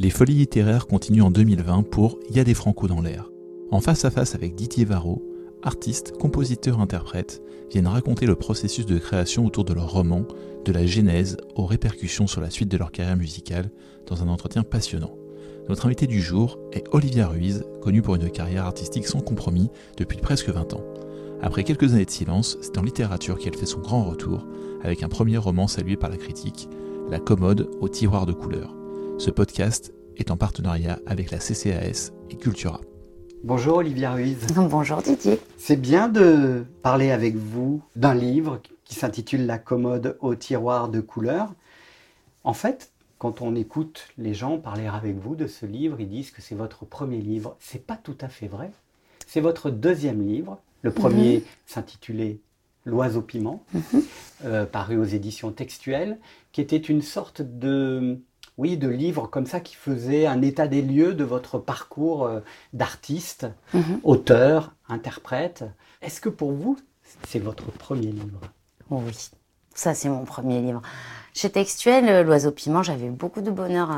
Les folies littéraires continuent en 2020 pour Y a des Franco dans l'air. En face à face avec Didier Varro, artistes, compositeurs, interprètes viennent raconter le processus de création autour de leur roman, de la genèse aux répercussions sur la suite de leur carrière musicale, dans un entretien passionnant. Notre invité du jour est Olivia Ruiz, connue pour une carrière artistique sans compromis depuis presque 20 ans. Après quelques années de silence, c'est en littérature qu'elle fait son grand retour, avec un premier roman salué par la critique, La commode au tiroir de couleurs. Ce podcast est en partenariat avec la CCAS et Cultura. Bonjour Olivia Ruiz. Bonjour Didier. C'est bien de parler avec vous d'un livre qui s'intitule La commode au tiroir de couleurs. En fait, quand on écoute les gens parler avec vous de ce livre, ils disent que c'est votre premier livre. C'est pas tout à fait vrai. C'est votre deuxième livre. Le premier mhm. s'intitulait L'oiseau piment, mhm. euh, paru aux éditions textuelles, qui était une sorte de oui, de livres comme ça qui faisaient un état des lieux de votre parcours euh, d'artiste, mhm. auteur, interprète. Est-ce que pour vous, c'est votre premier livre? Oui, ça c'est mon premier livre. Chez Textuel, euh, L'Oiseau Piment, j'avais beaucoup de bonheur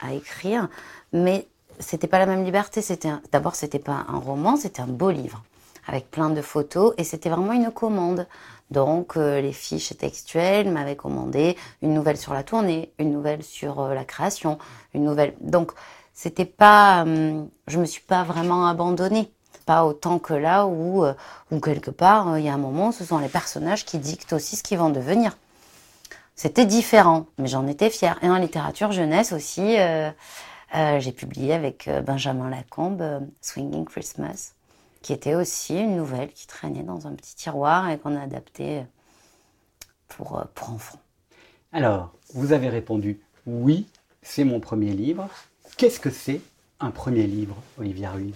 à, écrire, mais c'était pas la même liberté. C'était d'abord c'était pas un roman, c'était un beau livre avec plein de photos et c'était vraiment une commande. Donc euh, les fiches textuelles m'avaient commandé une nouvelle sur la tournée, une nouvelle sur euh, la création, une nouvelle. Donc c'était pas, euh, je me suis pas vraiment abandonnée, pas autant que là où, où quelque part il y a un moment, ce sont les personnages qui dictent aussi ce qu'ils vont devenir. C'était différent, mais j'en étais fière. Et en littérature jeunesse aussi, j'ai publié avec Benjamin Lacombe Swinging Christmas qui était aussi une nouvelle qui traînait dans un petit tiroir et qu'on a adapté pour, euh, pour enfants. Alors, vous avez répondu oui, c'est mon premier livre. Qu'est-ce que c'est un premier livre, Olivia Ruiz?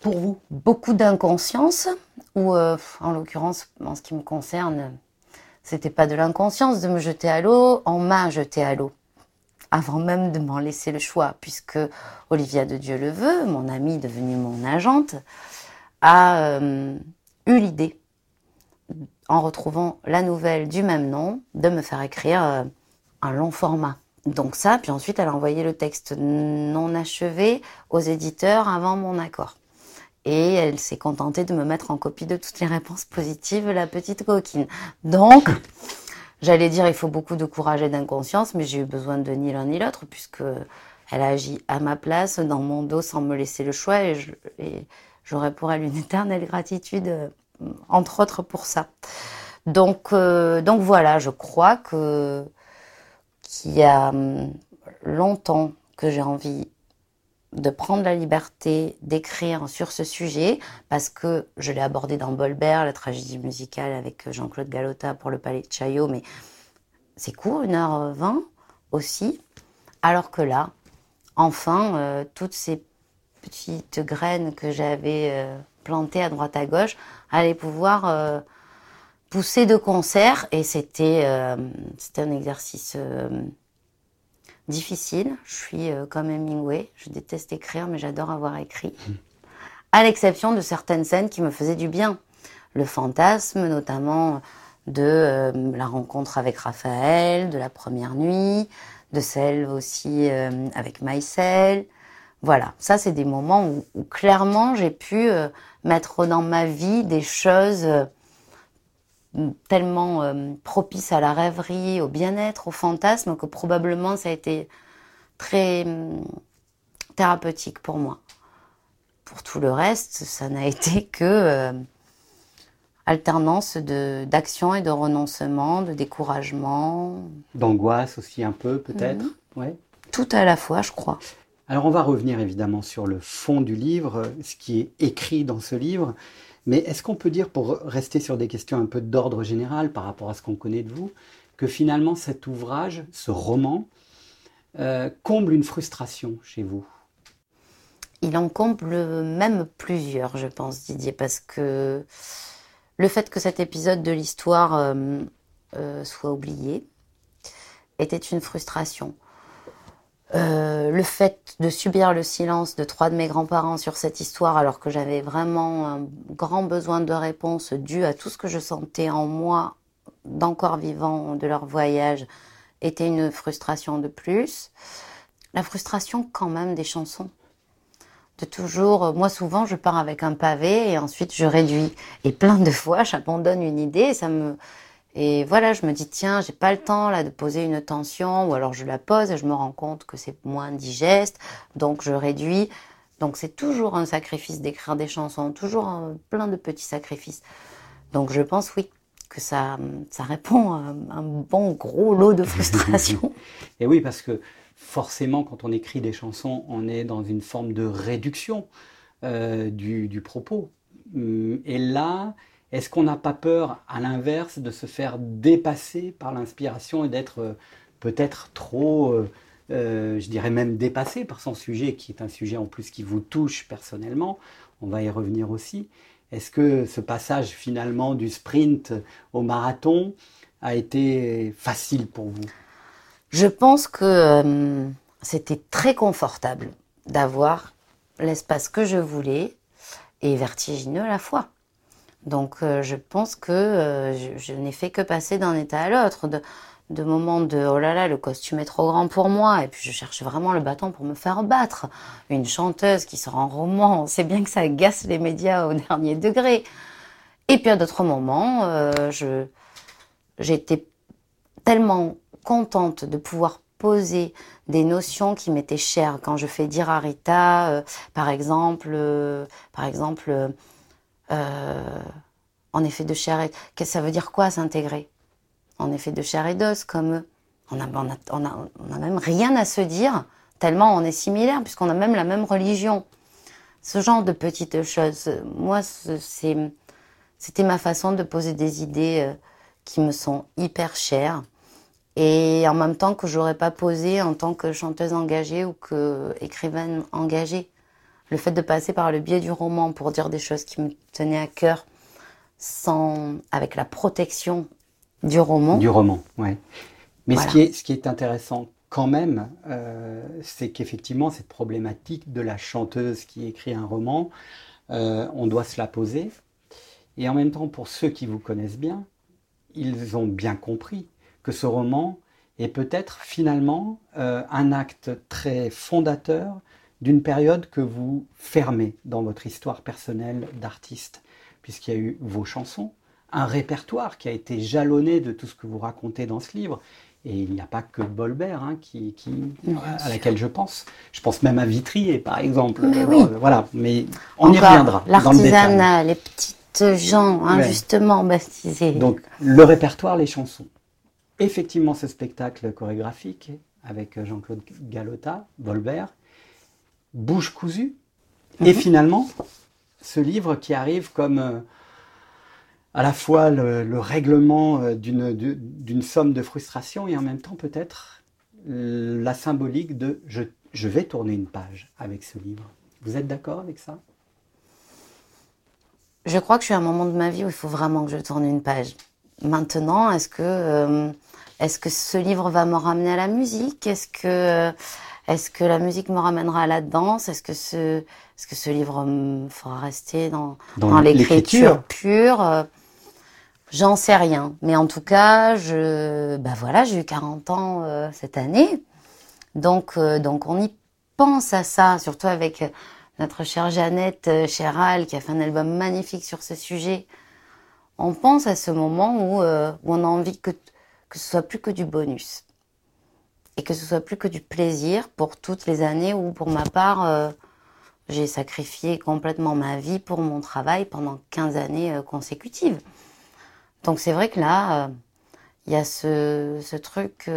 Pour vous Beaucoup d'inconscience, ou euh, en l'occurrence, en ce qui me concerne, c'était pas de l'inconscience de me jeter à l'eau, on m'a jeté à l'eau avant même de m'en laisser le choix, puisque Olivia de Dieu le veut, mon amie devenue mon agente, a euh, eu l'idée, en retrouvant la nouvelle du même nom, de me faire écrire euh, un long format. Donc ça, puis ensuite elle a envoyé le texte non achevé aux éditeurs avant mon accord. Et elle s'est contentée de me mettre en copie de toutes les réponses positives, la petite coquine. Donc, j'allais dire, il faut beaucoup de courage et d'inconscience, mais j'ai eu besoin de ni l'un ni l'autre, puisque elle a agi à ma place, dans mon dos, sans me laisser le choix, et, je, et j'aurais pour elle une éternelle gratitude, euh, entre autres pour ça. Donc, euh, donc voilà, je crois que qu'il y a hum, longtemps que j'ai envie de prendre la liberté d'écrire sur ce sujet parce que je l'ai abordé dans Bolbert, la tragédie musicale avec Jean-Claude Galota pour le Palais de Chaillot, mais c'est court, 1h20 aussi. Alors que là, enfin, euh, toutes ces petites graines que j'avais euh, plantées à droite à gauche allaient pouvoir euh, pousser de concert et c'était euh, un exercice difficile. Je suis comme Hemingway, je déteste écrire mais j'adore avoir écrit. À l'exception de certaines scènes qui me faisaient du bien. Le fantasme notamment de la rencontre avec Raphaël, de la première nuit, de celle aussi avec Maïsel, voilà, ça c'est des moments où, clairement j'ai pu euh, mettre dans ma vie des choses euh, tellement euh, propices à la rêverie, au bien-être, au fantasme, que probablement ça a été très thérapeutique pour moi. Pour tout le reste, ça n'a été que alternance d'action et de renoncement, de découragement. D'angoisse aussi un peu peut-être, ouais. Tout à la fois, je crois. Alors on va revenir évidemment sur le fond du livre, ce qui est écrit dans ce livre, mais est-ce qu'on peut dire, pour rester sur des questions un peu d'ordre général par rapport à ce qu'on connaît de vous, que finalement cet ouvrage, ce roman, euh, comble une frustration chez vous? Il en comble même plusieurs, je pense, Didier, parce que le fait que cet épisode de l'histoire euh, euh, soit oublié était une frustration. Euh, le fait de subir le silence de trois de mes grands-parents sur cette histoire alors que j'avais vraiment un grand besoin de réponse dû à tout ce que je sentais en moi d'encore vivant de leur voyage était une frustration de plus. la frustration quand même des chansons. De toujours, euh, moi souvent je pars avec un pavé et ensuite je réduis. Et plein de fois j'abandonne une idée et ça me, et voilà, je me dis tiens, j'ai pas le temps là de poser une tension ou alors je la pose et je me rends compte que c'est moins digeste, donc je réduis. Donc c'est toujours un sacrifice d'écrire des chansons, toujours plein de petits sacrifices. Donc je pense oui que ça, ça répond à un bon gros lot de frustration. et oui, parce que forcément, quand on écrit des chansons, on est dans une forme de réduction euh, du, du, propos. Hum, et là, est-ce qu'on n'a pas peur, à l'inverse, de se faire dépasser par l'inspiration et d'être euh, peut-être trop, euh, je dirais même dépassé par son sujet, qui est un sujet en plus qui vous touche personnellement? On va y revenir aussi. Est-ce que ce passage finalement du sprint au marathon a été facile pour vous? Je pense que euh, c'était très confortable d'avoir l'espace que je voulais et vertigineux à la fois. Donc euh, je pense que euh, je, n'ai fait que passer d'un état à l'autre, de, moments de oh là là, le costume est trop grand pour moi, et puis je cherche vraiment le bâton pour me faire battre. Une chanteuse qui sort en roman, c'est bien que ça agace les médias au dernier degré. Et puis à d'autres moments, je j'étais tellement contente de pouvoir poser des notions qui m'étaient chères quand je fais dire à Rita, euh, par exemple, euh, par exemple, euh, en effet de chair et que ça veut dire quoi s'intégrer? En effet de chair et d'os, comme on a, on, a, on, a, on a même rien à se dire tellement on est similaires puisqu'on a même la même religion. Ce genre de petites choses, moi, c'était ma façon de poser des idées qui me sont hyper chères et en même temps que j'aurais pas posé en tant que chanteuse engagée ou que écrivaine engagée. Le fait de passer par le biais du roman pour dire des choses qui me tenaient à cœur, sans avec la protection du roman. Du roman, ouais. Mais ce, qui est, ce qui est intéressant quand même, euh, c'est qu'effectivement cette problématique de la chanteuse qui écrit un roman, euh, on doit se la poser. Et en même temps, pour ceux qui vous connaissent bien, ils ont bien compris que ce roman est peut-être finalement euh, un acte très fondateur d'une période que vous fermez dans votre histoire personnelle d'artiste, puisqu'il y a eu vos chansons, un répertoire qui a été jalonné de tout ce que vous racontez dans ce livre. Et il n'y a pas que Bolbert hein, qui, à laquelle je pense. Je pense même à Vitrier, par exemple. Mais oui. voilà, mais on y reviendra. L'artisanat, les petites gens injustement baptisés. Donc le répertoire, les chansons effectivement ce spectacle chorégraphique avec Jean-Claude Galota, Volbert, Bouche cousue, et mhm. finalement ce livre qui arrive comme euh, à la fois le, règlement euh, d'une somme de frustration et en même temps peut-être la symbolique de je, je vais tourner une page avec ce livre. Vous êtes d'accord avec ça? Je crois que je suis à un moment de ma vie où il faut vraiment que je tourne une page. Maintenant, est-ce que, euh, est-ce que ce livre va me ramener à la musique? Est-ce que, est-ce que la musique me ramènera à la danse? Est-ce que ce, est-ce que ce livre me fera rester dans, dans, l'écriture pure? J'en sais rien. Mais en tout cas, je, bah voilà, j'ai eu 40 ans euh, cette année. Donc, euh, donc on y pense à ça, surtout avec notre chère Jeannette Chéral qui a fait un album magnifique sur ce sujet. On pense à ce moment euh, où, on a envie que, que ce soit plus que du bonus et que ce soit plus que du plaisir pour toutes les années où, pour ma part, euh, j'ai sacrifié complètement ma vie pour mon travail pendant 15 années euh, consécutives. Donc c'est vrai que là, il y a ce, ce truc,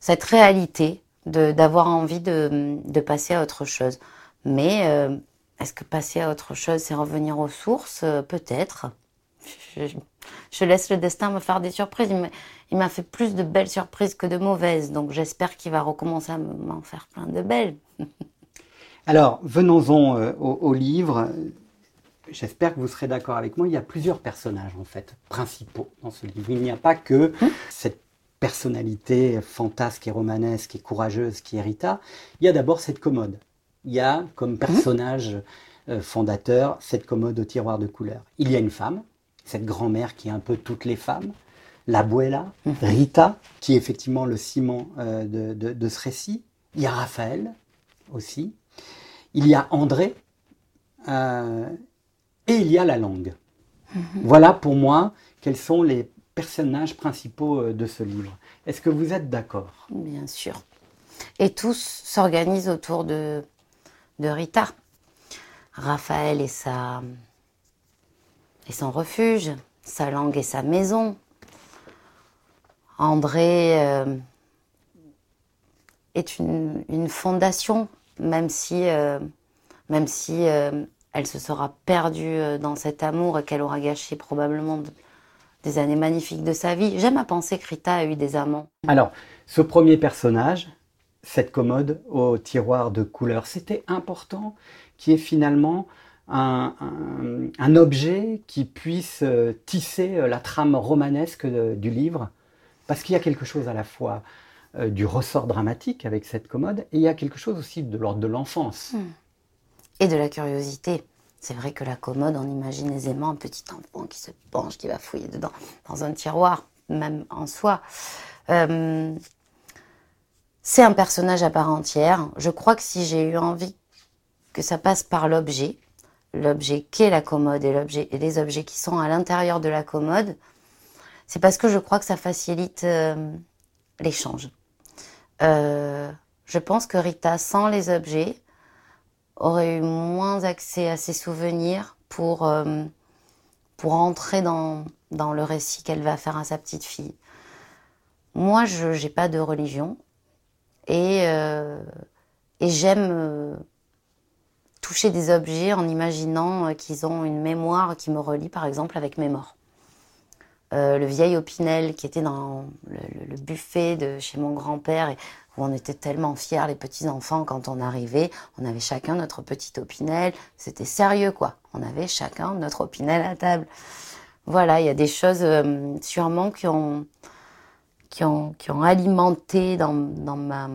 cette réalité d'avoir envie de, de, passer à autre chose. Mais est-ce que passer à autre chose, c'est revenir aux sources? Peut-être je, laisse le destin me faire des surprises. Il m'a fait plus de belles surprises que de mauvaises. Donc j'espère qu'il va recommencer à m'en faire plein de belles. Alors, venons-en euh, au, livre. J'espère que vous serez d'accord avec moi. Il y a plusieurs personnages, en fait, principaux dans ce livre. Il n'y a pas que hum. cette personnalité fantasque et romanesque et courageuse qui est Rita. Il y a d'abord cette commode. Il y a comme hum. personnage euh, fondateur cette commode au tiroir de couleurs. Il y a une femme, cette grand-mère qui est un peu toutes les femmes, la Buela, mhm. Rita, qui est effectivement le ciment euh, de, ce récit, Il y a Raphaël aussi. Il y a André. Euh, et il y a la langue. Mhm. Voilà pour moi quels sont les personnages principaux euh, de ce livre. Est-ce que vous êtes d'accord? Bien sûr. Et tous s'organisent autour de, de Rita. Raphaël et, sa, et son refuge, sa langue et sa maison. André euh, est une, fondation, même si, euh, même si elle se sera perdue dans cet amour et qu'elle aura gâché probablement des années magnifiques de sa vie. J'aime à penser que Rita a eu des amants. Alors, ce premier personnage, cette commode au tiroir de couleur, c'était important qui est finalement un, objet qui puisse euh, tisser euh, la trame romanesque du livre, parce qu'il y a quelque chose à la fois euh, du ressort dramatique avec cette commode, et il y a quelque chose aussi de l'ordre de l'enfance. Hmm. Et de la curiosité. C'est vrai que la commode, on imagine aisément un petit enfant qui se penche, qui va fouiller dedans, dans un tiroir, même en soi. Euh, c'est un personnage à part entière. Je crois que si j'ai eu envie que ça passe par l'objet, l'objet qu'est la commode et, les objets qui sont à l'intérieur de la commode, c'est parce que je crois que ça facilite euh, l'échange. Euh, je pense que Rita, sans les objets, aurait eu moins accès à ses souvenirs pour, euh, pour entrer dans, dans le récit qu'elle va faire à sa petite fille. Moi, je n'ai pas de religion et, et j'aime toucher des objets en imaginant qu'ils ont une mémoire qui me relie par exemple avec mes morts. Le vieil Opinel qui était dans le, buffet de chez mon grand-père où on était tellement fiers, les petits-enfants, quand on arrivait. On avait chacun notre petit opinel. C'était sérieux, quoi. On avait chacun notre opinel à table. Voilà, il y a des choses euh, sûrement qui ont, qui ont, qui ont alimenté dans, dans, ma,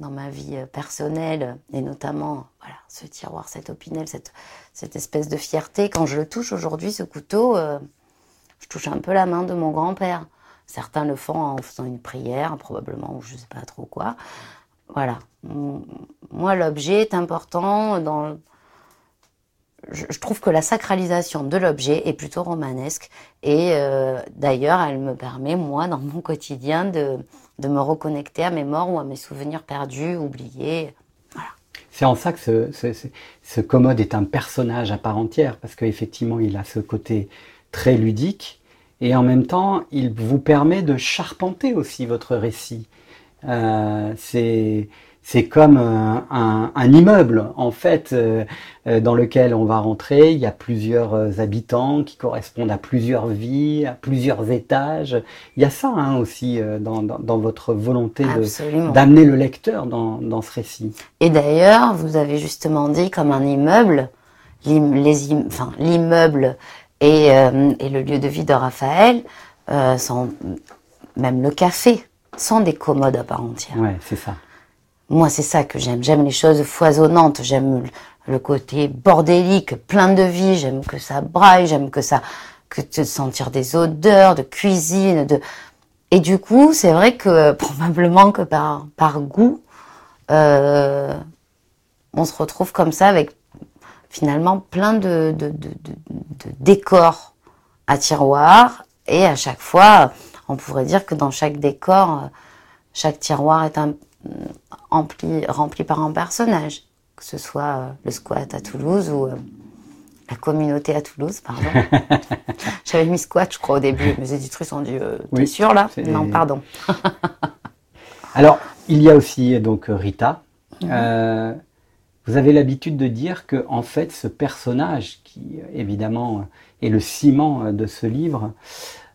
dans ma vie euh, personnelle, et notamment voilà, ce tiroir, cet opinel, cette, cette espèce de fierté. Quand je le touche aujourd'hui, ce couteau, euh, je touche un peu la main de mon grand-père. Certains le font en faisant une prière, probablement, ou je ne sais pas trop quoi. Voilà. Moi, l'objet est important. Je, trouve que la sacralisation de l'objet est plutôt romanesque. Et euh, d'ailleurs, elle me permet, moi, dans mon quotidien, de, me reconnecter à mes morts ou à mes souvenirs perdus, oubliés. Voilà. C'est en ça que ce, ce, commode est un personnage à part entière, parce qu'effectivement, il a ce côté très ludique, et en même temps, il vous permet de charpenter aussi votre récit. Euh, c'est c'est comme un, un, immeuble en fait euh, euh, dans lequel on va rentrer. Il y a plusieurs euh, habitants qui correspondent à plusieurs vies, à plusieurs étages. Il y a ça hein, aussi dans, dans, dans, votre volonté d'amener le lecteur dans, dans, ce récit. Et d'ailleurs, vous avez justement dit comme un immeuble, l'immeuble euh, et, le lieu de vie de Raphaël, euh, sont, même le café, sont des commodes à part entière. Ouais, c'est ça. Moi, c'est ça que j'aime. J'aime les choses foisonnantes. J'aime le côté bordélique, plein de vie. J'aime que ça braille. J'aime que ça, que de sentir des odeurs de cuisine. De... Et du coup, c'est vrai que probablement que par, par goût, euh, on se retrouve comme ça avec finalement plein de, de, de, de, décors à tiroir et à chaque fois, on pourrait dire que dans chaque décor, chaque tiroir est un, rempli, rempli par un personnage, que ce soit euh, le squat à Toulouse ou euh, la communauté à Toulouse, pardon. J'avais mis squat, je crois, au début. Éditrices ont dit euh, T'es sûr là? Non, pardon. Alors, il y a aussi donc Rita. Mhm. Vous avez l'habitude de dire que, en fait, ce personnage, qui évidemment est le ciment de ce livre,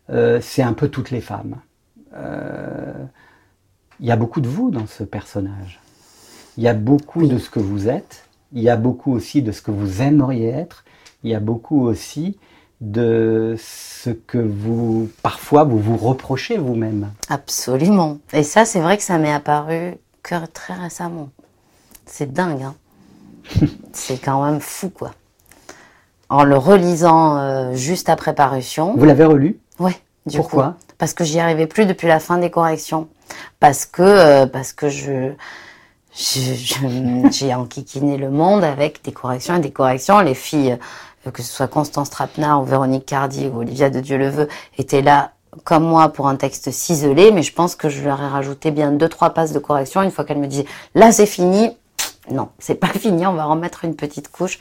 euh, c'est un peu toutes les femmes. Euh, il y a beaucoup de vous dans ce personnage. Il y a beaucoup de ce que vous êtes. Il y a beaucoup aussi de ce que vous aimeriez être. Il y a beaucoup aussi de ce que vous, parfois, vous vous reprochez vous-même. Absolument. Et ça, c'est vrai que ça m'est apparu que très récemment. C'est dingue. Hein c'est quand même fou, quoi. En le relisant euh, juste après parution. Vous l'avez relu? Ouais. Du Pourquoi? Parce que j'y arrivais plus depuis la fin des corrections. Parce que, euh, parce que je, j'ai enquiquiné le monde avec des corrections et des corrections. Les filles, euh, que ce soit Constance Trapenard ou Véronique Cardi ou Olivia de Dieu le veut, étaient là comme moi pour un texte ciselé, mais je pense que je leur ai rajouté bien deux trois passes de correction une fois qu'elle me disait là c'est fini. Non, c'est pas fini, on va remettre une petite couche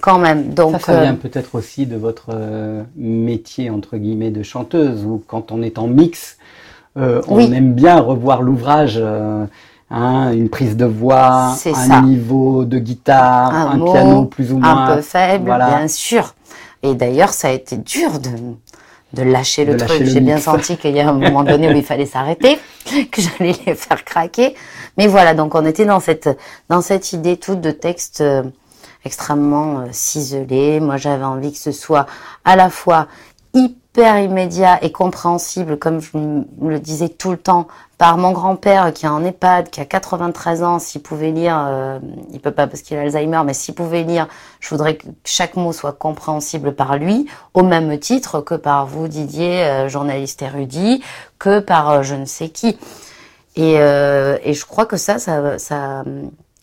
quand même. Donc ça, ça vient euh, peut-être aussi de votre euh, métier entre guillemets de chanteuse ou quand on est en mix, on aime bien revoir l'ouvrage Hein, une prise de voix, un niveau de guitare, un, piano plus ou moins un peu faible, bien sûr. Et d'ailleurs, ça a été dur de, de lâcher le truc. J'ai bien senti qu'il y a un moment donné où il fallait s'arrêter, que j'allais les faire craquer. Mais voilà, donc on était dans cette dans cette idée toute de texte euh, extrêmement euh, ciselé. Moi, j'avais envie que ce soit à la fois hyper immédiat et compréhensible, comme je le disais tout le temps, par mon grand-père qui est en EHPAD, qui a 93 ans, s'il pouvait lire, euh, il peut pas parce qu'il a Alzheimer, mais s'il pouvait lire, je voudrais que chaque mot soit compréhensible par lui, au même titre que par vous, Didier, euh, journaliste érudit, que par euh, je ne sais qui. Et, et, je crois que ça, ça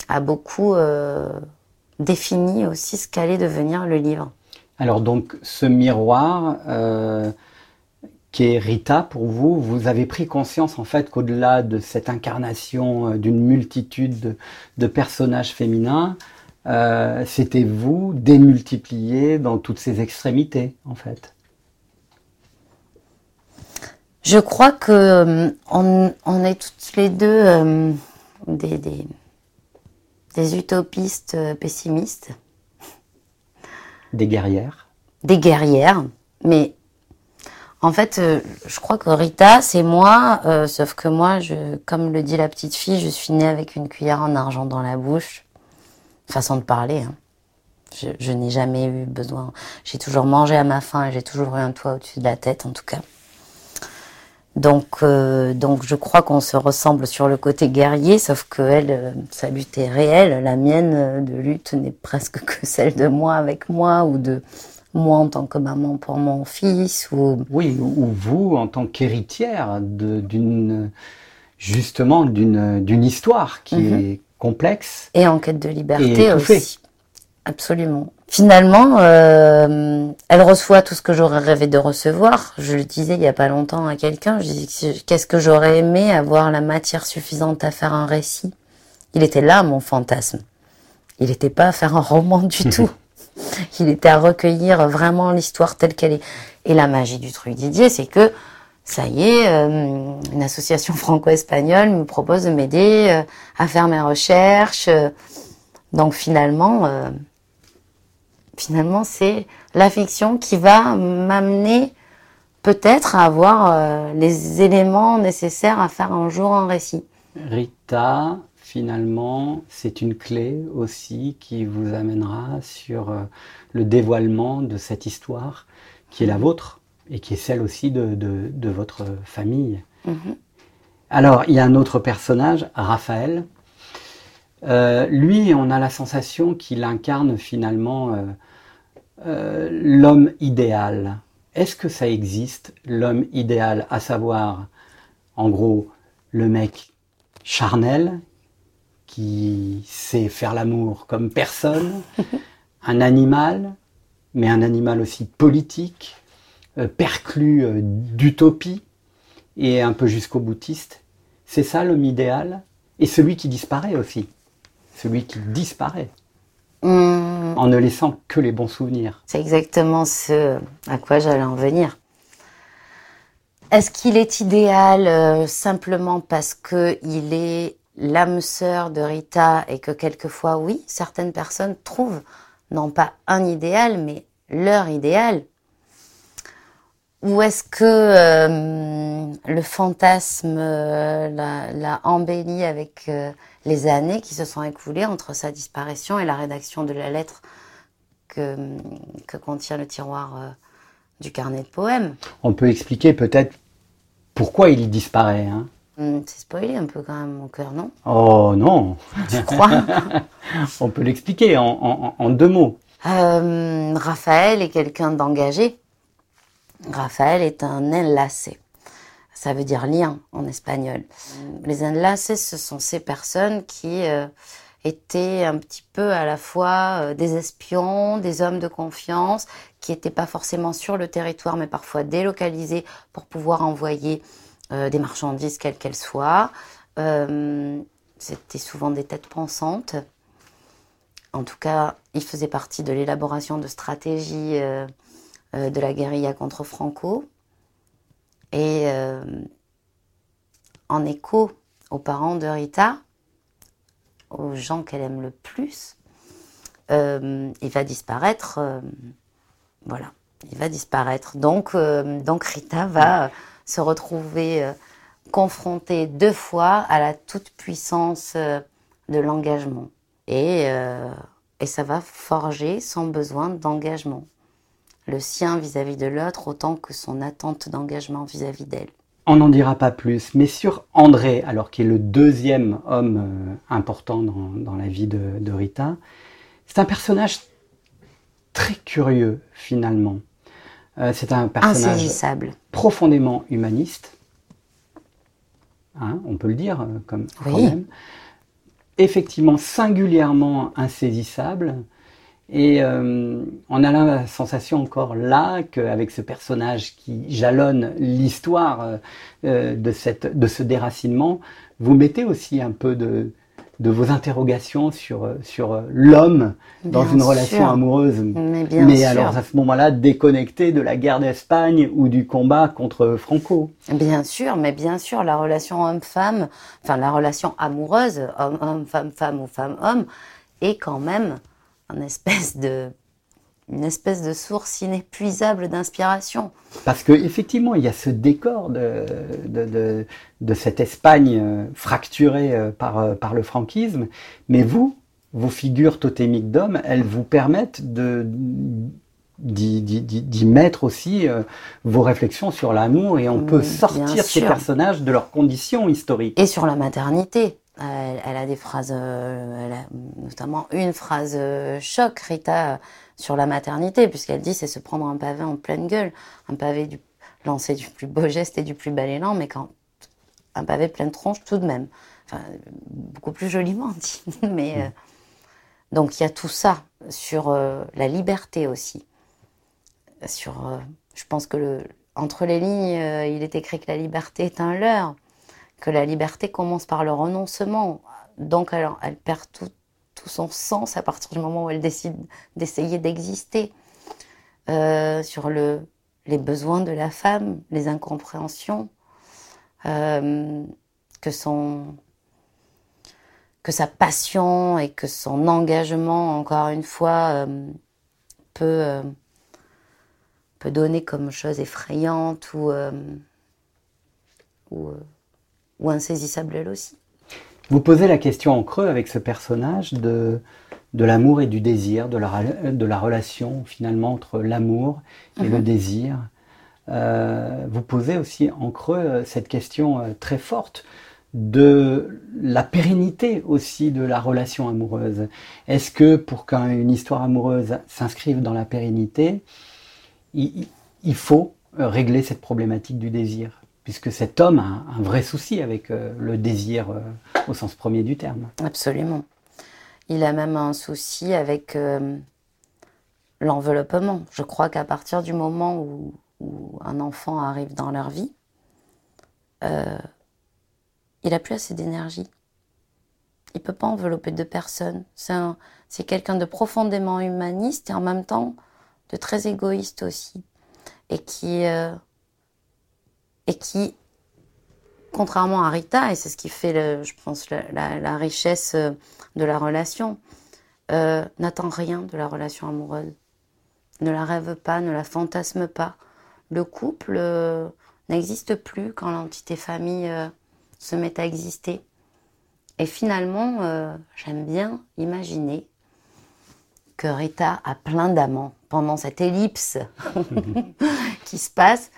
a beaucoup défini aussi ce qu'allait devenir le livre. Alors donc ce miroir euh, qui est Rita pour vous, vous avez pris conscience en fait qu'au-delà de cette incarnation euh, d'une multitude de, personnages féminins, euh, c'était vous démultiplié dans toutes ces extrémités en fait. Je crois que on, est toutes les deux des, des utopistes pessimistes des guerrières Des guerrières, mais en fait, euh, je crois que Rita, c'est moi, euh, sauf que moi, comme le dit la petite fille, je suis née avec une cuillère en argent dans la bouche. Façon de parler. Hein. Je n'ai jamais eu besoin. J'ai toujours mangé à ma faim et j'ai toujours eu un toit au-dessus de la tête, en tout cas. Donc, euh, donc je crois qu'on se ressemble sur le côté guerrier, sauf que elle, euh, sa lutte est réelle. La mienne euh, de lutte n'est presque que celle de moi avec moi ou de moi en tant que maman pour mon fils ou oui ou vous en tant qu'héritière d'une justement d'une d'une histoire qui mhm. est complexe et en quête de liberté aussi. Absolument. Finalement, euh, elle reçoit tout ce que j'aurais rêvé de recevoir. Je le disais il y a pas longtemps à quelqu'un. Je disais qu'est-ce que j'aurais aimé avoir la matière suffisante à faire un récit? Il était là mon fantasme. Il n'était pas à faire un roman du tout. Il était à recueillir vraiment l'histoire telle qu'elle est. Et la magie du truc Didier, c'est que ça y est, euh, une association franco-espagnole me propose de m'aider euh, à faire mes recherches. donc finalement finalement, c'est la fiction qui va m'amener peut-être à avoir euh, les éléments nécessaires à faire un jour un récit. Rita, finalement, c'est une clé aussi qui vous amènera sur euh, le dévoilement de cette histoire qui est la vôtre et qui est celle aussi de, votre famille. Mhm. Alors, il y a un autre personnage, Raphaël. Euh, lui, on a la sensation qu'il incarne finalement euh, l'homme idéal. Est-ce que ça existe, l'homme idéal, à savoir, en gros, le mec charnel, qui sait faire l'amour comme personne, un animal, mais un animal aussi politique, euh, perclus euh, d'utopie et un peu jusqu'au boutiste? C'est ça l'homme idéal? Et celui qui disparaît aussi. Celui qui disparaît. Mmh. En ne laissant que les bons souvenirs. C'est exactement ce à quoi j'allais en venir. Est-ce qu'il est idéal euh, simplement parce que il est l'âme sœur de Rita et que quelquefois, oui, certaines personnes trouvent non pas un idéal, mais leur idéal? Ou est-ce que euh, le fantasme euh, l'a embelli avec les années qui se sont écoulées entre sa disparition et la rédaction de la lettre que, que contient le tiroir euh, du carnet de poèmes. On peut expliquer peut-être pourquoi il disparaît. Hein hmm, C'est spoilé un peu quand même mon cœur, non? Oh non Tu crois? On peut l'expliquer en, en, deux mots. Euh, Raphaël est quelqu'un d'engagé. Raphaël est un enlacé. Ça veut dire lien en espagnol. Les enlaces, ce sont ces personnes qui euh, étaient un petit peu à la fois euh, des espions, des hommes de confiance, qui n'étaient pas forcément sur le territoire, mais parfois délocalisés pour pouvoir envoyer euh, des marchandises, quelles qu'elles soient. C'était souvent des têtes pensantes. En tout cas, ils faisaient partie de l'élaboration de stratégies de la guérilla contre Franco. Et euh, en écho aux parents de Rita, aux gens qu'elle aime le plus, euh, il va disparaître. Euh, voilà, il va disparaître. Donc, donc Rita va se retrouver confrontée deux fois à la toute-puissance de l'engagement. Et, et ça va forger son besoin d'engagement le sien vis-à-vis de l'autre autant que son attente d'engagement vis-à-vis d'elle. On n'en dira pas plus, mais sur André, alors qui est le deuxième homme euh, important dans, la vie de, Rita, c'est un personnage très curieux finalement. Euh, c'est un personnage profondément humaniste, hein, on peut le dire euh, comme quand même. Effectivement, singulièrement insaisissable, et euh, on a la sensation encore là qu'avec ce personnage qui jalonne l'histoire euh, euh, de, cette, de ce déracinement, vous mettez aussi un peu de, de vos interrogations sur, sur l'homme dans une relation amoureuse. Mais, bien Mais alors à ce moment-là, déconnecté de la guerre d'Espagne ou du combat contre Franco. Bien sûr, mais bien sûr, la relation homme-femme, enfin la relation amoureuse, homme-homme, femme-femme ou femme-homme, est quand même espèce de, une espèce de source inépuisable d'inspiration. Parce qu'effectivement, il y a ce décor de, de, de, cette Espagne euh, fracturée euh, par, euh, par le franquisme, mais vous, vos figures totémiques d'hommes, elles vous permettent de d'y mettre aussi vos réflections sur l'amour et on peut sortir ces personnages de leurs conditions historiques. Et sur la maternité. Elle, a des phrases, euh, notamment une phrase euh, choc, Rita, sur la maternité, puisqu'elle dit c'est se prendre un pavé en pleine gueule, un pavé du lancer du plus beau geste et du plus bel élan, mais quand un pavé pleine tronche tout de même, enfin, beaucoup plus joliment dit, mais euh, donc il y a tout ça sur la liberté aussi, sur, je pense que entre les lignes, il est écrit que la liberté est un leurre que la liberté commence par le renoncement. Donc elle, elle perd tout, tout, son sens à partir du moment où elle décide d'essayer d'exister. Euh, sur le, les besoins de la femme, les incompréhensions, euh, que son que sa passion et que son engagement, encore une fois, euh, peut, peut donner comme chose effrayante ou, ou ou insaisissable elle aussi. Vous posez la question en creux avec ce personnage de, de l'amour et du désir, de la, de la relation finalement entre l'amour et le mhm. désir. Euh, vous posez aussi en creux euh, cette question euh, très forte de la pérennité aussi de la relation amoureuse. Est-ce que pour qu'une histoire amoureuse s'inscrive dans la pérennité, il, il faut régler cette problématique du désir? Puisque cet homme a un vrai souci avec euh, le désir euh, au sens premier du terme. Absolument. Il a même un souci avec euh, l'enveloppement. Je crois qu'à partir du moment où, un enfant arrive dans leur vie, il n'a plus assez d'énergie. Il peut pas envelopper deux personnes. C'est quelqu'un de profondément humaniste et en même temps de très égoïste aussi. Et qui et qui, contrairement à Rita, et c'est ce qui fait, je pense, la, richesse euh, de la relation, euh, n'attend rien de la relation amoureuse, ne la rêve pas, ne la fantasme pas. Le couple euh, n'existe plus quand l'entité famille se met à exister. Et finalement, j'aime bien imaginer que Rita a plein d'amants pendant cette ellipse qui se passe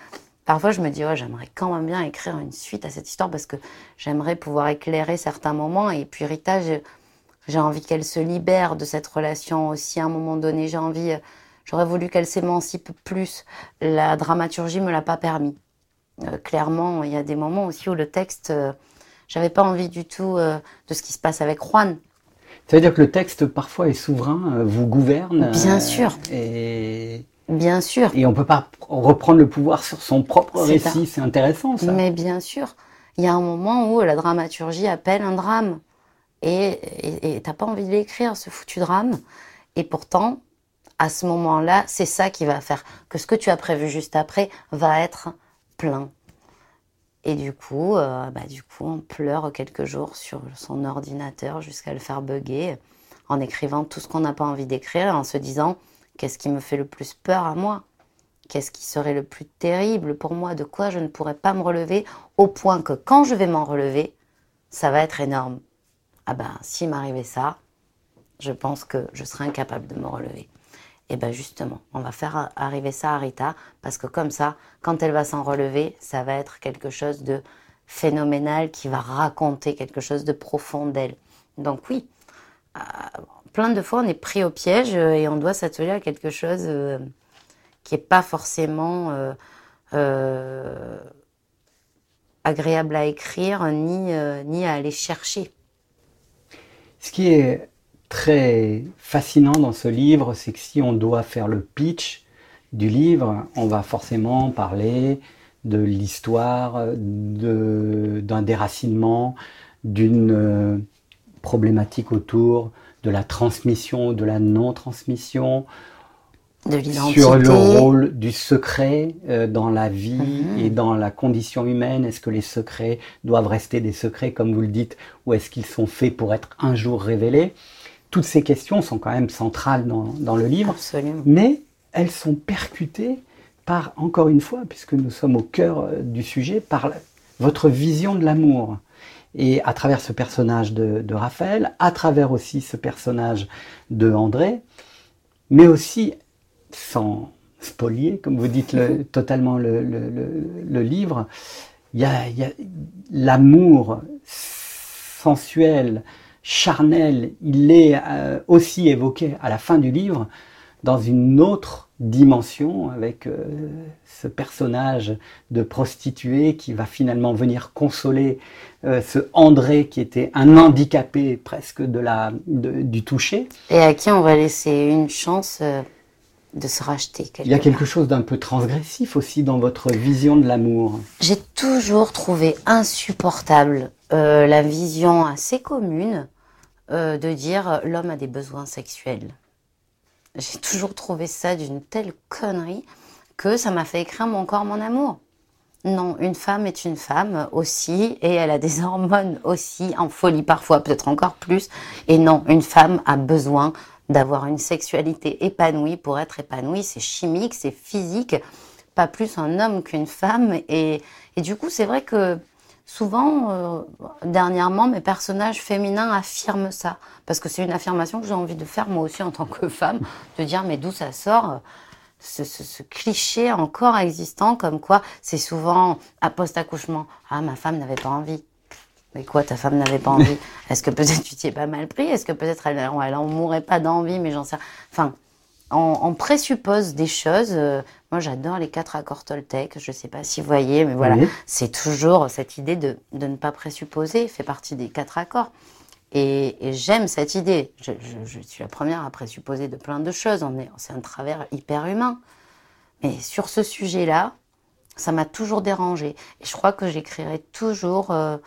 Parfois, je me dis, j'aimerais quand même bien écrire une suite à cette histoire parce que j'aimerais pouvoir éclairer certains moments. Et puis Rita, j'ai envie qu'elle se libère de cette relation aussi à un moment donné. J'ai envie, j'aurais voulu qu'elle s'émancipe plus. La dramaturgie me l'a pas permis. euh, clairement, il y a des moments aussi où le texte, euh, j'avais pas envie du tout euh, de ce qui se passe avec Juan. Ça veut dire que le texte parfois est souverain, euh, vous gouverne. Bien euh, sûr. Et, Bien sûr, et on peut pas reprendre le pouvoir sur son propre récit, c'est intéressant ça. mais bien sûr, il y a un moment où la dramaturgie appelle un drame. Et t'as pas envie de l'écrire, ce foutu drame. Et pourtant, à ce moment-là, c'est ça qui va faire que ce que tu as prévu juste après va être plein. Et du coup, euh, bah, du coup, on pleure quelques jours sur son ordinateur jusqu'à le faire bugger en écrivant tout ce qu'on n'a pas envie d'écrire et en se disant qu'est-ce qui me fait le plus peur à moi? Qu'est-ce qui serait le plus terrible pour moi? De quoi je ne pourrais pas me relever au point que quand je vais m'en relever, ça va être énorme. Ah ben, s'il m'arrivait ça, je pense que je serais incapable de me relever. Et ben justement, on va faire arriver ça à Rita, parce que comme ça, quand elle va s'en relever, ça va être quelque chose de phénoménal qui va raconter quelque chose de profond d'elle. Donc oui, euh, plein de fois on est pris au piège euh, et on doit s'atteler à quelque chose euh, qui n'est pas forcément euh, agréable à écrire ni, ni à aller chercher. Ce qui est très fascinant dans ce livre, c'est que si on doit faire le pitch du livre, on va forcément parler de l'histoire, d'un déracinement, d'une problématique autour de la transmission, de la non-transmission, sur le rôle du secret euh, dans la vie Mhm. et dans la condition humaine. Est-ce que les secrets doivent rester des secrets, comme vous le dites, ou est-ce qu'ils sont faits pour être un jour révélés? Toutes ces questions sont quand même centrales dans, dans le livre, Absolument. mais elles sont percutées par, encore une fois, puisque nous sommes au cœur euh, du sujet, par la- votre vision de l'amour. Et à travers ce personnage de, de Raphaël, à travers aussi ce personnage de André, mais aussi sans spolier, comme vous dites le- totalement le, le- le- le livre, il y a, il y a l'amour sensuel, charnel, il est euh, aussi évoqué à la fin du livre dans une autre dimension avec euh, ce personnage de prostituée qui va finalement venir consoler euh, ce André qui était un handicapé presque de la, de- du toucher. Et à qui on va laisser une chance euh, de se racheter. Quelque Il y a part. quelque chose d'un peu transgressif aussi dans votre vision de l'amour. J'ai toujours trouvé insupportable la vision assez commune de dire l'homme a des besoins sexuels. J'ai toujours trouvé ça d'une telle connerie que ça m'a fait écrire mon corps, mon amour. Non, une femme est une femme aussi, et elle a des hormones aussi, en folie parfois, peut-être encore plus. Et non, une femme a besoin d'avoir une sexualité épanouie pour être épanouie. C'est chimique, c'est physique, pas plus un homme qu'une femme. Et, et du coup, c'est vrai que souvent, euh, dernièrement, mes personnages féminins affirment ça. Parce que c'est une affirmation que j'ai envie de faire moi aussi en tant que femme, de dire mais d'où ça sort euh, ce, ce- ce cliché encore existant comme quoi c'est souvent à post-accouchement. Ah, ma femme n'avait pas envie. Mais quoi, ta femme n'avait pas envie? Est-ce que peut-être tu t'y es pas mal pris? Est-ce que peut-être elle, elle en mourrait pas d'envie Mais j'en sais. Enfin, on, on présuppose des choses. euh, moi, j'adore les quatre accords Toltec. Je sais pas si vous voyez, mais voilà, Oui. c'est toujours cette idée de, de ne pas présupposer. fait partie des quatre accords. Et, et j'aime cette idée. Je, je- je suis la première à présupposer de plein de choses. On est, c'est un travers hyper humain. Mais sur ce sujet-là, ça m'a toujours dérangé. Et je crois que j'écrirai toujours, euh,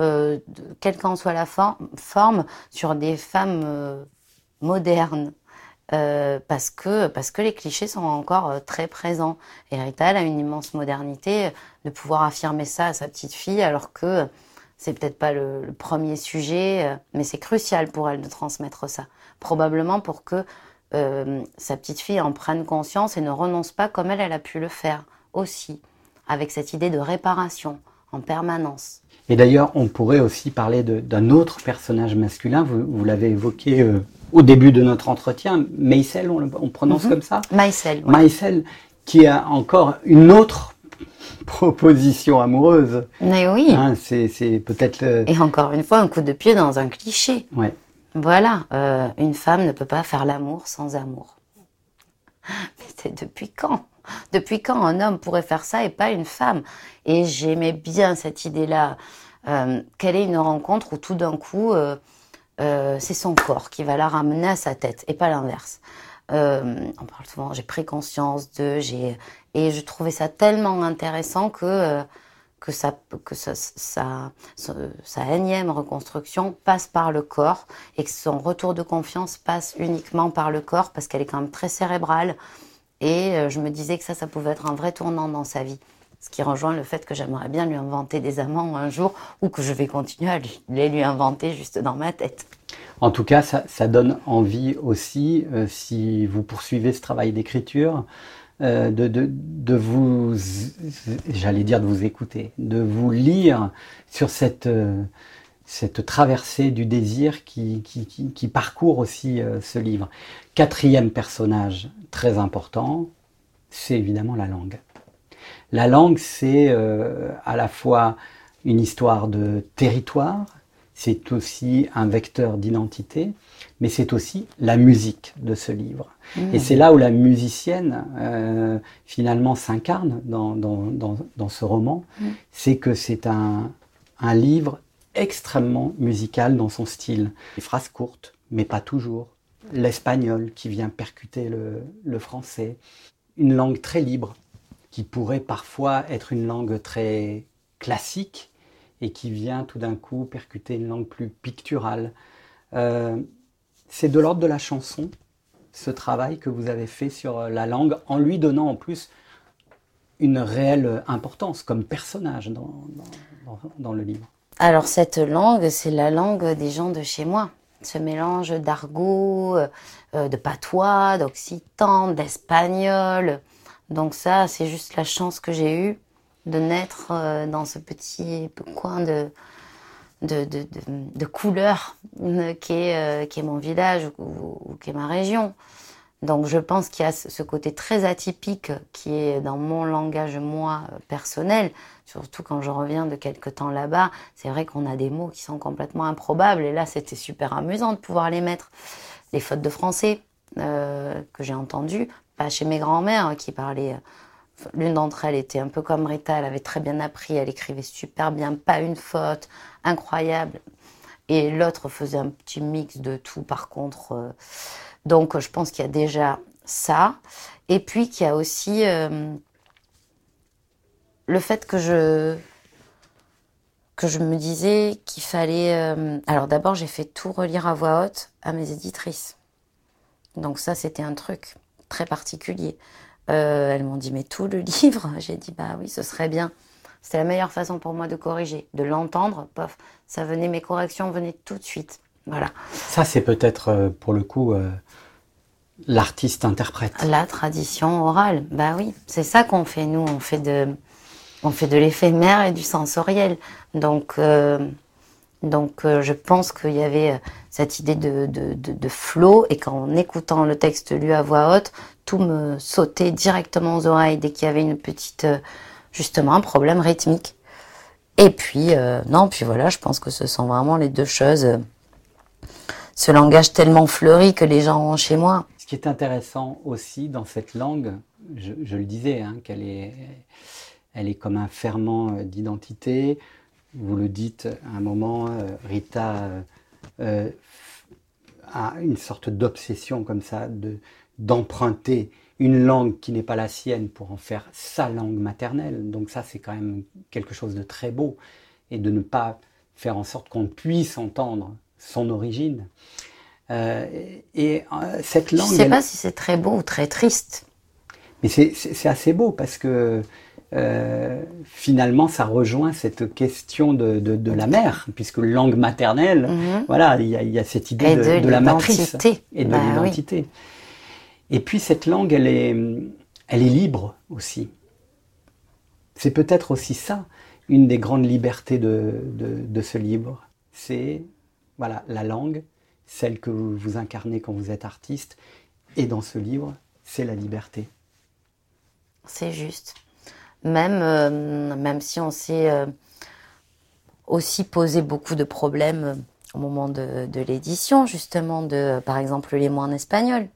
euh, quelle qu'en soit la for- forme, sur des femmes euh, modernes. Euh, parce que parce que les clichés sont encore euh, très présents. Et Rita, elle a une immense modernité euh, de pouvoir affirmer ça à sa petite fille, alors que c'est peut-être pas le, premier sujet, mais c'est crucial pour elle de transmettre ça. Probablement pour que sa petite fille en prenne conscience et ne renonce pas comme elle, elle a pu le faire aussi, avec cette idée de réparation en permanence. Et d'ailleurs, on pourrait aussi parler d'un autre personnage masculin, vous, vous l'avez évoqué euh, au début de notre entretien, Maïsel, on, le- on prononce Mhm. comme ça? Maïsel, ouais. Qui a encore une autre proposition amoureuse. mais oui. Hein, c'est c'est peut-être... le- Et encore une fois, un coup de pied dans un cliché. Ouais. Voilà, euh, une femme ne peut pas faire l'amour sans amour. Mais c'est depuis quand? Depuis quand un homme pourrait faire ça et pas une femme? Et j'aimais bien cette idée-là. Euh, quelle est une rencontre où tout d'un coup, euh, euh, c'est son corps qui va la ramener à sa tête et pas l'inverse. on parle souvent, j'ai pris conscience de, j'ai et je trouvais ça tellement intéressant que que ça que ça, ça, sa énième reconstruction passe par le corps et que son retour de confiance passe uniquement par le corps parce qu'elle est quand même très cérébrale et je me disais que ça ça pouvait être un vrai tournant dans sa vie. Ce qui rejoint le fait que j'aimerais bien lui inventer des amants un jour ou que je vais continuer à les lui inventer juste dans ma tête. En tout cas, ça, donne envie aussi, euh, si vous poursuivez ce travail d'écriture, euh, de, de, vous, j'allais dire de vous écouter, de vous lire sur cette, euh, cette traversée du désir qui, qui, qui parcourt aussi ce livre. Quatrième personnage très important, c'est évidemment la langue. La langue, c'est euh, à la fois une histoire de territoire, c'est aussi un vecteur d'identité, mais c'est aussi la musique de ce livre. Mmh. Et c'est là où la musicienne euh, finalement s'incarne dans, dans, ce roman, mmh. c'est que c'est un, un livre extrêmement musical dans son style. Des phrases courtes, mais pas toujours. L'espagnol qui vient percuter le, français. Une langue très libre, qui pourrait parfois être une langue très classique et qui vient tout d'un coup percuter une langue plus picturale. Euh, c'est de l'ordre de la chanson, ce travail que vous avez fait sur la langue, en lui donnant en plus une réelle importance comme personnage dans, le livre. Alors cette langue, c'est la langue des gens de chez moi. Ce mélange d'argot, euh, de patois, d'occitan, d'espagnol, donc ça, c'est juste la chance que j'ai eue de naître euh, dans ce petit coin de, de, de, de, couleur euh, qui est, euh, qui est mon village ou, qui est ma région. Donc je pense qu'il y a ce côté très atypique qui est dans mon langage moi personnel, surtout quand je reviens de quelque temps là-bas. C'est vrai qu'on a des mots qui sont complètement improbables et là c'était super amusant de pouvoir les mettre. Les fautes de français que j'ai entendues, pas chez mes grands-mères qui parlaient. Euh, l'une d'entre elles était un peu comme Rita, elle avait très bien appris, elle écrivait super bien, pas une faute, incroyable. Et l'autre faisait un petit mix de tout, par contre. Euh. Donc, je pense qu'il y a déjà ça. Et puis qu'il y a aussi euh, le fait que je me disais qu'il fallait. alors d'abord, j'ai fait tout relire à voix haute à mes éditrices. Donc ça, c'était un truc très particulier. Euh, elles m'ont dit, mais tout le livre? J'ai dit, bah oui, ce serait bien. C'était la meilleure façon pour moi de corriger, de l'entendre, pof, ça venait, mes corrections venaient tout de suite. Voilà. Ça, c'est peut-être euh, pour le coup euh, l'artiste interprète. La tradition orale, bah oui, c'est ça qu'on fait, nous, on fait de, on fait de l'éphémère et du sensoriel. Donc, donc euh, je pense qu'il y avait cette idée de, de, de, de flow et qu'en écoutant le texte lu à voix haute, tout me sautait directement aux oreilles dès qu'il y avait une petite, justement, un problème rythmique. Et puis, non, puis voilà, je pense que ce sont vraiment les deux choses. Ce langage tellement fleuri que les gens ont chez moi. Ce qui est intéressant aussi dans cette langue, je, le disais, hein, qu'elle est, elle est comme un ferment d'identité vous le dites à un moment, euh, Rita euh, euh, a une sorte d'obsession comme ça, de, d'emprunter une langue qui n'est pas la sienne pour en faire sa langue maternelle. Donc ça, c'est quand même quelque chose de très beau. Et de ne pas faire en sorte qu'on puisse entendre son origine. et cette langue... Je ne sais pas si c'est très beau ou très triste. Mais c'est assez beau parce que euh, finalement, ça rejoint cette question de, de, la mère, puisque langue maternelle, mhm. voilà, il y, a cette idée de, la matrice et de bah l'identité. Et puis cette langue, elle est, elle est libre aussi. C'est peut-être aussi ça, une des grandes libertés de, de ce livre. C'est voilà, la langue, celle que vous, incarnez quand vous êtes artiste, et dans ce livre, c'est la liberté. C'est juste même, euh, si on s'est euh, aussi posé beaucoup de problèmes au moment de, l'édition, justement, de, par exemple, les mots en espagnol,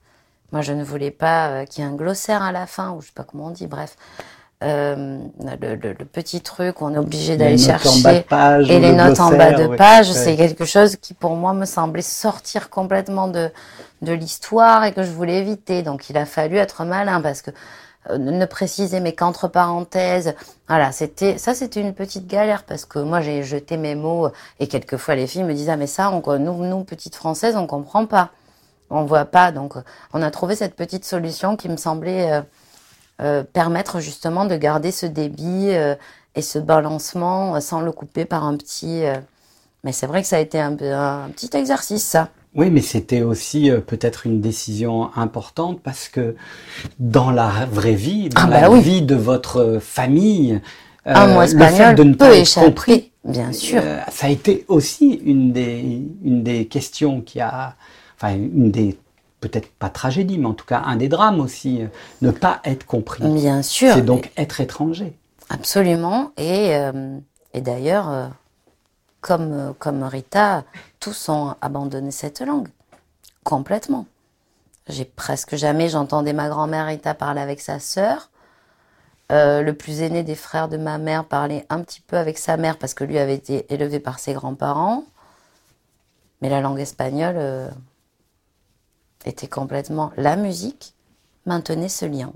Moi, je ne voulais pas euh, qu'il y ait un glossaire à la fin, ou je sais pas comment on dit, bref. Euh, le, le- le petit truc où on est obligé d'aller chercher page et les le notes en bas de ouais. page, Ouais. c'est quelque chose qui pour moi me semblait sortir complètement de, de l'histoire et que je voulais éviter. Donc il a fallu être malin parce que euh, ne préciser mais qu'entre parenthèses, voilà, c'était ça c'était une petite galère parce que moi j'ai jeté mes mots et quelquefois les filles me disaient ah mais ça on, nous nous petites françaises on comprend pas, on voit pas donc on a trouvé cette petite solution qui me semblait euh, euh, permettre justement de garder ce débit euh, et ce balancement euh, sans le couper par un petit. Mais c'est vrai que ça a été un, petit exercice, ça. Oui, mais c'était aussi euh, peut-être une décision importante parce que dans la vraie vie, dans Ah la bah oui. vie de votre famille, euh, un mot le fait de ne pas être échapper, compris, bien sûr. euh, ça a été aussi une des, une des questions qui a, enfin une des, peut-être pas tragédie, mais en tout cas un des drames aussi, euh, ne pas être compris. Bien sûr. C'est donc être étranger. Absolument. Et, euh, et d'ailleurs, euh, comme, comme Rita, tous ont abandonné cette langue. Complètement. J'ai presque jamais, j'entendais ma grand-mère Rita parler avec sa sœur. Euh, le plus aîné des frères de ma mère parlait un petit peu avec sa mère parce que lui avait été élevé par ses grands-parents. Mais la langue espagnole était complètement. La musique maintenait ce lien.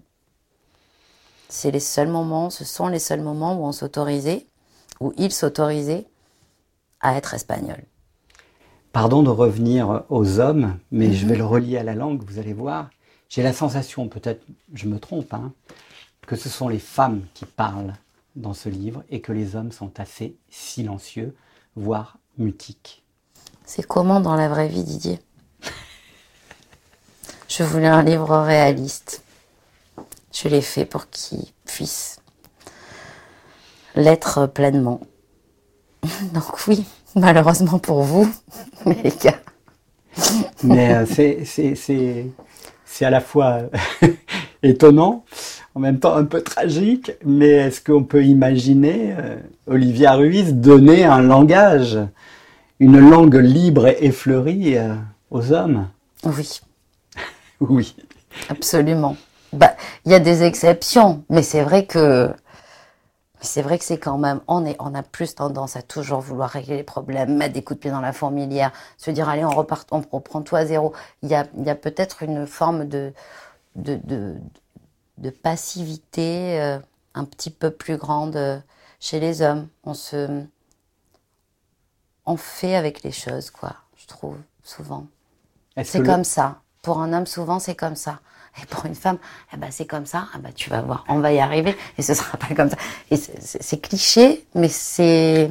C'est les seuls moments, ce sont les seuls moments où on s'autorisait, où il s'autorisait à être espagnol. Pardon de revenir aux hommes, mais je Mhm. vais le relier à la langue, vous allez voir. J'ai la sensation, peut-être je me trompe, hein, que ce sont les femmes qui parlent dans ce livre et que les hommes sont assez silencieux, voire mutiques. C'est comment dans la vraie vie, Didier? Je voulais un livre réaliste. Je l'ai fait pour qu'il puisse l'être pleinement. Donc oui, malheureusement pour vous, les gars. Mais euh, c'est- à la fois étonnant, en même temps un peu tragique, mais est-ce qu'on peut imaginer euh, Olivia Ruiz donner un langage, une langue libre et fleurie euh, aux hommes? Oui, Oui. absolument. Bah, il y a des exceptions, mais c'est vrai que c'est vrai que c'est quand même on est on a plus tendance à toujours vouloir régler les problèmes, mettre des coups de pied dans la fourmilière, se dire allez on repart, on reprend tout à zéro. Il y a il y a peut-être une forme de de de, de passivité euh, un petit peu plus grande euh, chez les hommes. On se on fait avec les choses quoi, je trouve souvent. C'est comme ça. Pour un homme, souvent, c'est comme ça. Et pour une femme, eh ben, c'est comme ça. Ah ben, tu vas voir, on va y arriver. Et ce sera pas comme ça. C'est cliché, mais c'est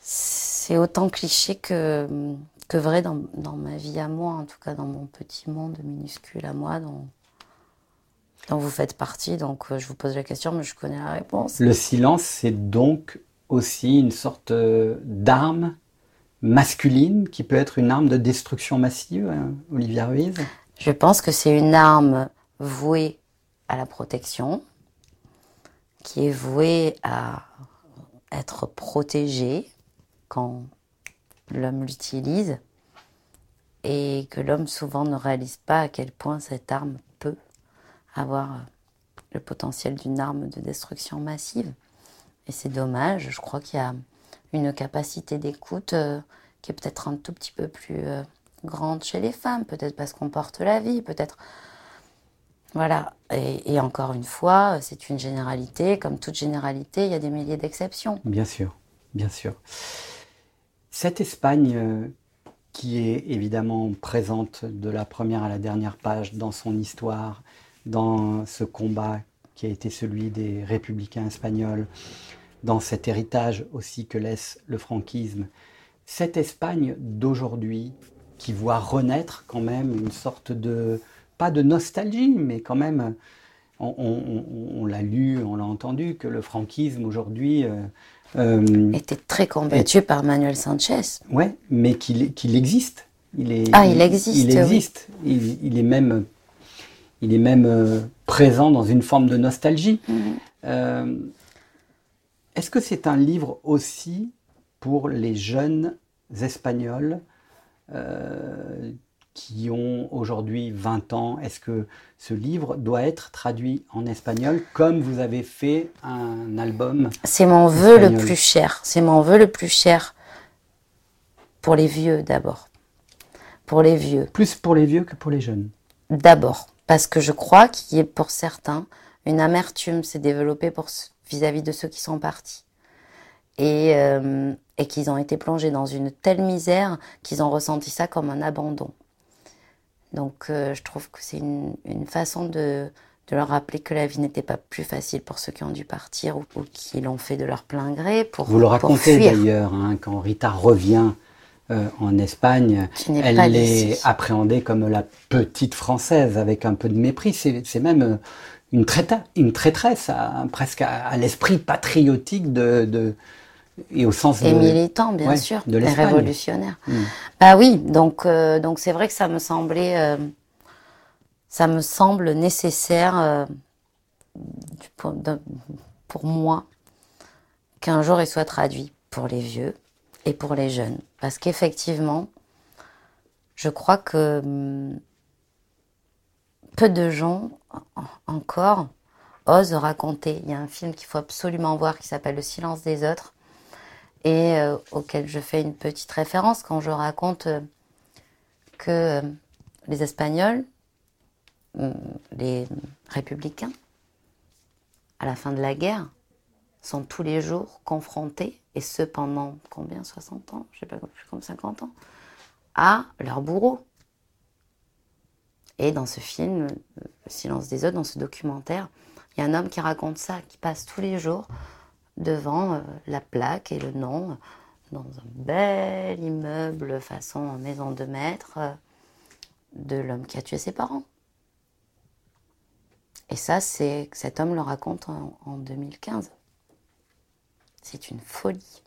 c'est autant cliché que que vrai dans, dans ma vie à moi, en tout cas dans mon petit monde minuscule à moi, dont, dont vous faites partie. Donc, euh, je vous pose la question, mais je connais la réponse. Le silence, c'est donc aussi une sorte euh, d'arme masculine qui peut être une arme de destruction massive, hein, Olivia Ruiz Je pense que c'est une arme vouée à la protection, qui est vouée à être protégée quand l'homme l'utilise, et que l'homme souvent ne réalise pas à quel point cette arme peut avoir le potentiel d'une arme de destruction massive. Et c'est dommage, je crois qu'il y a une capacité d'écoute euh, qui est peut-être un tout petit peu plus euh, grande chez les femmes, peut-être parce qu'on porte la vie, peut-être. Voilà. Et, encore une fois, c'est une généralité. Comme toute généralité, il y a des milliers d'exceptions. Bien sûr, bien sûr. Cette Espagne euh, qui est évidemment présente de la première à la dernière page dans son histoire, dans ce combat qui a été celui des républicains espagnols, dans cet héritage aussi que laisse le franquisme, cette Espagne d'aujourd'hui qui voit renaître quand même une sorte de, pas de nostalgie, mais quand même, on, on- on- on l'a lu, on l'a entendu, que le franquisme aujourd'hui, euh, euh, Était très combattu par Manuel Sanchez. ouais, mais qu'il existe. Il est, Ah, il existe, Il oui. existe. Il, il est même, il est même euh, présent dans une forme de nostalgie. Mhm. Est-ce que c'est un livre aussi pour les jeunes espagnols euh, qui ont aujourd'hui 20 ans, est-ce que ce livre doit être traduit en espagnol comme vous avez fait un album C'est mon vœu le plus cher. C'est mon vœu le plus cher pour les vieux d'abord. Pour les vieux. Plus pour les vieux que pour les jeunes? D'abord, parce que je crois qu'il y a pour certains une amertume s'est développée vis-à-vis de ceux qui sont partis. Et, euh, et qu'ils ont été plongés dans une telle misère qu'ils ont ressenti ça comme un abandon. Donc euh, je trouve que c'est une, façon de, leur rappeler que la vie n'était pas plus facile pour ceux qui ont dû partir ou, qui l'ont fait de leur plein gré. Pour, Vous le racontez d'ailleurs, hein, quand Rita revient euh, en Espagne, elle est appréhendée comme la petite française avec un peu de mépris. C'est même euh, une, une traîtresse presque à, l'esprit patriotique de et au sens et militant bien sûr de et révolutionnaire mm. bah oui donc euh, donc c'est vrai que ça me semblait euh, ça me semble nécessaire pour, pour, moi qu'un jour il soit traduit pour les vieux et pour les jeunes parce qu'effectivement je crois que hum, peu de gens encore osent raconter. Il y a un film qu'il faut absolument voir qui s'appelle Le silence des autres, et euh, auquel je fais une petite référence quand je raconte euh, que euh, les Espagnols, les républicains, à la fin de la guerre, sont tous les jours confrontés, et ce pendant combien 60 ans Je sais pas, plus comme 50 ans, à leur bourreau. Et dans ce film, Le silence des autres, dans ce documentaire, il y a un homme qui raconte ça, qui passe tous les jours devant euh, la plaque et le nom dans un bel immeuble façon maison de maître euh, de l'homme qui a tué ses parents. Et ça, c'est cet homme le raconte en, 2015. C'est une folie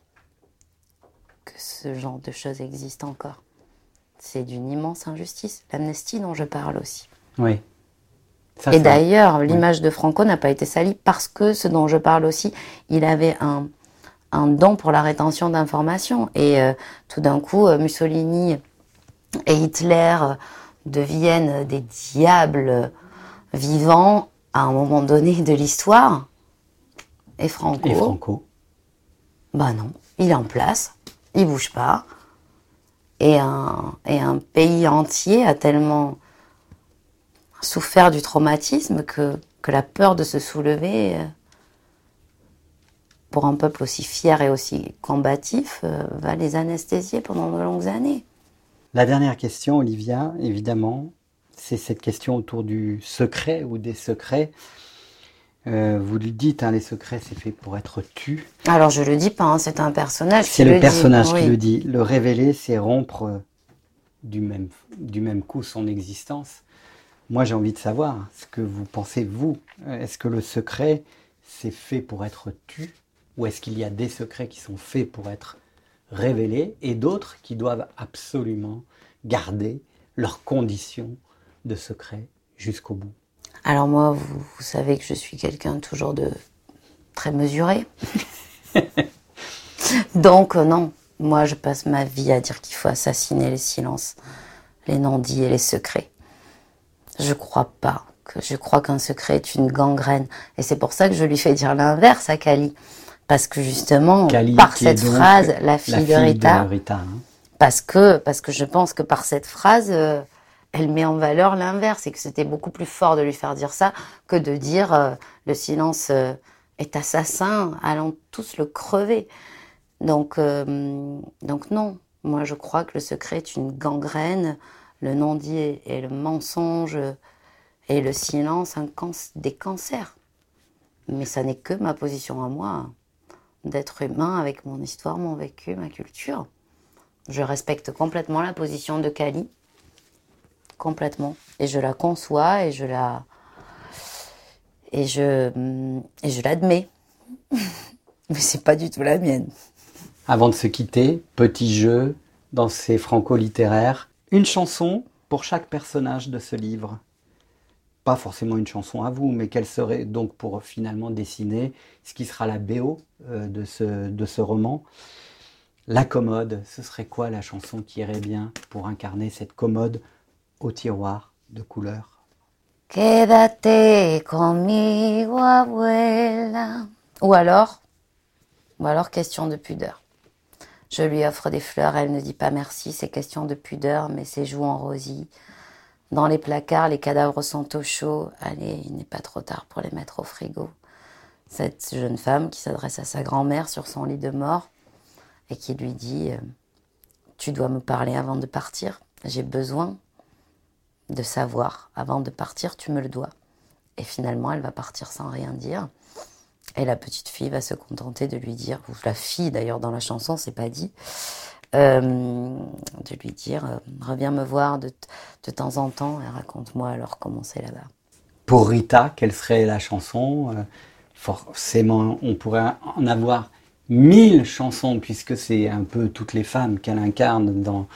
que ce genre de choses existe encore. C'est d'une immense injustice. L'amnestie dont je parle aussi. Oui et d'ailleurs, l'image de Franco n'a pas été salie parce que ce dont je parle aussi, il avait un, un don pour la rétention d'informations. Et euh, tout d'un coup, euh, Mussolini et Hitler deviennent des diables vivants à un moment donné de l'histoire. Et Franco. Et Franco. Bah non, il est en place, il bouge pas. Et un, et un pays entier a tellement souffert du traumatisme que, que la peur de se soulever, euh, pour un peuple aussi fier et aussi combatif, euh, va les anesthésier pendant de longues années. La dernière question, Olivia, évidemment, c'est cette question autour du secret ou des secrets. Euh, vous le dites, hein, les secrets, c'est fait pour être tu. Alors je le dis pas, hein, c'est un personnage. C'est le, personnage qui le dit. Le révéler, c'est rompre du même, du même coup son existence. Moi, j'ai envie de savoir ce que vous pensez, vous. Est-ce que le secret, c'est fait pour être tu? Ou est-ce qu'il y a des secrets qui sont faits pour être révélés et d'autres qui doivent absolument garder leurs conditions de secret jusqu'au bout? Alors moi, vous, savez que je suis quelqu'un toujours de très mesuré. Donc euh, non, moi je passe ma vie à dire qu'il faut assassiner les silences, les non-dits et les secrets. Je crois pas. Que je crois qu'un secret est une gangrène. Et c'est pour ça que je lui fais dire l'inverse à Kali. Parce que justement, par cette phrase, la fille, de Rita, hein. parce que parce que je pense que par cette phrase, euh, elle met en valeur l'inverse et que c'était beaucoup plus fort de lui faire dire ça que de dire euh, le silence euh, est assassin, allons tous le crever. Donc donc non, moi je crois que le secret est une gangrène le non-dit et le mensonge et le silence un des cancers. Mais ça n'est que ma position à moi, d'être humain avec mon histoire, mon vécu, ma culture. Je respecte complètement la position de Kali, complètement, et je la conçois et je la et je et je l'admets. Mais c'est pas du tout la mienne. Avant de se quitter, petit jeu dans ces franco-littéraires une chanson pour chaque personnage de ce livre. Pas forcément une chanson à vous, mais quelle serait donc pour finalement dessiner ce qui sera la BO euh, de, ce, de ce roman. La commode, ce serait quoi la chanson qui irait bien pour incarner cette commode au tiroir de couleur. Quédate conmigo, abuela. Ou alors, ou alors question de pudeur. Je lui offre des fleurs, elle ne dit pas merci, c'est question de pudeur, mais ses joues en rosie. Dans les placards, les cadavres sont au chaud. Allez, il n'est pas trop tard pour les mettre au frigo. Cette jeune femme qui s'adresse à sa grand-mère sur son lit de mort et qui lui dit euh, Tu dois me parler avant de partir. J'ai besoin de savoir. Avant de partir, tu me le dois. Et finalement, elle va partir sans rien dire. Et la petite fille va se contenter de lui dire, ou la fille d'ailleurs dans la chanson, c'est pas dit, euh, de lui dire euh, Reviens me voir de, de, temps en temps et raconte-moi alors comment c'est là-bas. Pour Rita, quelle serait la chanson euh, Forcément, on pourrait en avoir mille chansons, puisque c'est un peu toutes les femmes qu'elle incarne dans,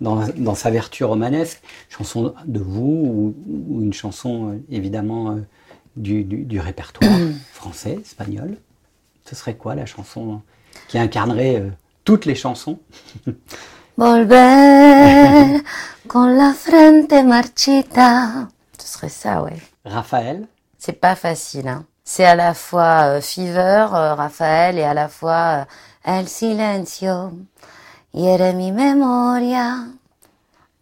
dans, dans, sa vertu romanesque. Chanson de vous, ou, ou une chanson évidemment du, du, du répertoire français, espagnol. Ce serait quoi la chanson qui incarnerait euh, toutes les chansons Volver con la frente marchita. Ce serait ça, ouais. Raphaël C'est pas facile, hein. C'est à la fois euh, Fever, euh, Raphaël, et à la fois euh, El Silencio, hiere mi memoria.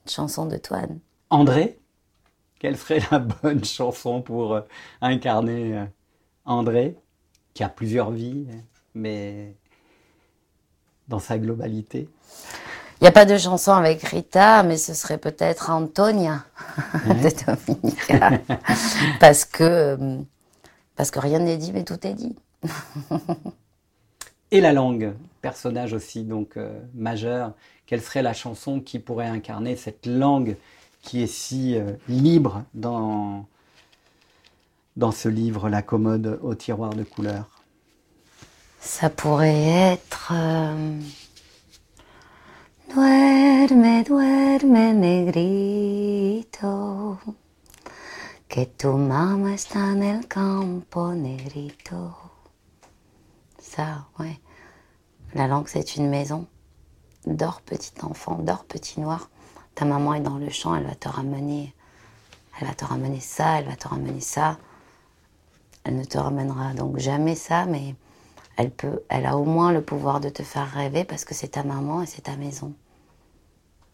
Chanson de Toine. André quelle serait la bonne chanson pour euh, incarner euh, André, qui a plusieurs vies, mais dans sa globalité? Il n'y a pas de chanson avec Rita, mais ce serait peut-être Antonia ouais. de Dominica. parce, que, euh, parce que rien n'est dit, mais tout est dit. Et la langue, personnage aussi donc euh, majeur, quelle serait la chanson qui pourrait incarner cette langue qui est si euh, libre dans, ce livre, La commode au tiroir de couleurs Ça pourrait être... Euh... Duerme, duerme, negrito, que tu mamá está en el campo, negrito. Ça, ouais. La langue, c'est une maison. Dors, petit enfant, dors, petit noir ta maman est dans le champ, elle va te ramener, elle va te ramener ça, elle va te ramener ça. Elle ne te ramènera donc jamais ça, mais elle peut, elle a au moins le pouvoir de te faire rêver parce que c'est ta maman et c'est ta maison.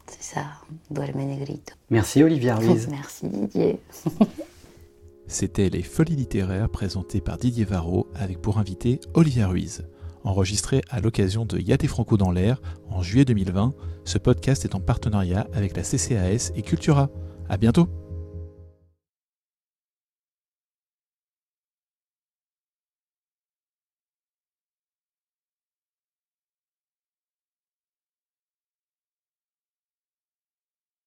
C'est ça, Duerme Negrito. Merci Olivia Ruiz. Merci Didier. C'était les Folies littéraires présentées par Didier Varro avec pour invité Olivia Ruiz. Enregistré à l'occasion de Y'a des Franco dans l'air en juillet 2020, ce podcast est en partenariat avec la CCAS et Cultura. À bientôt!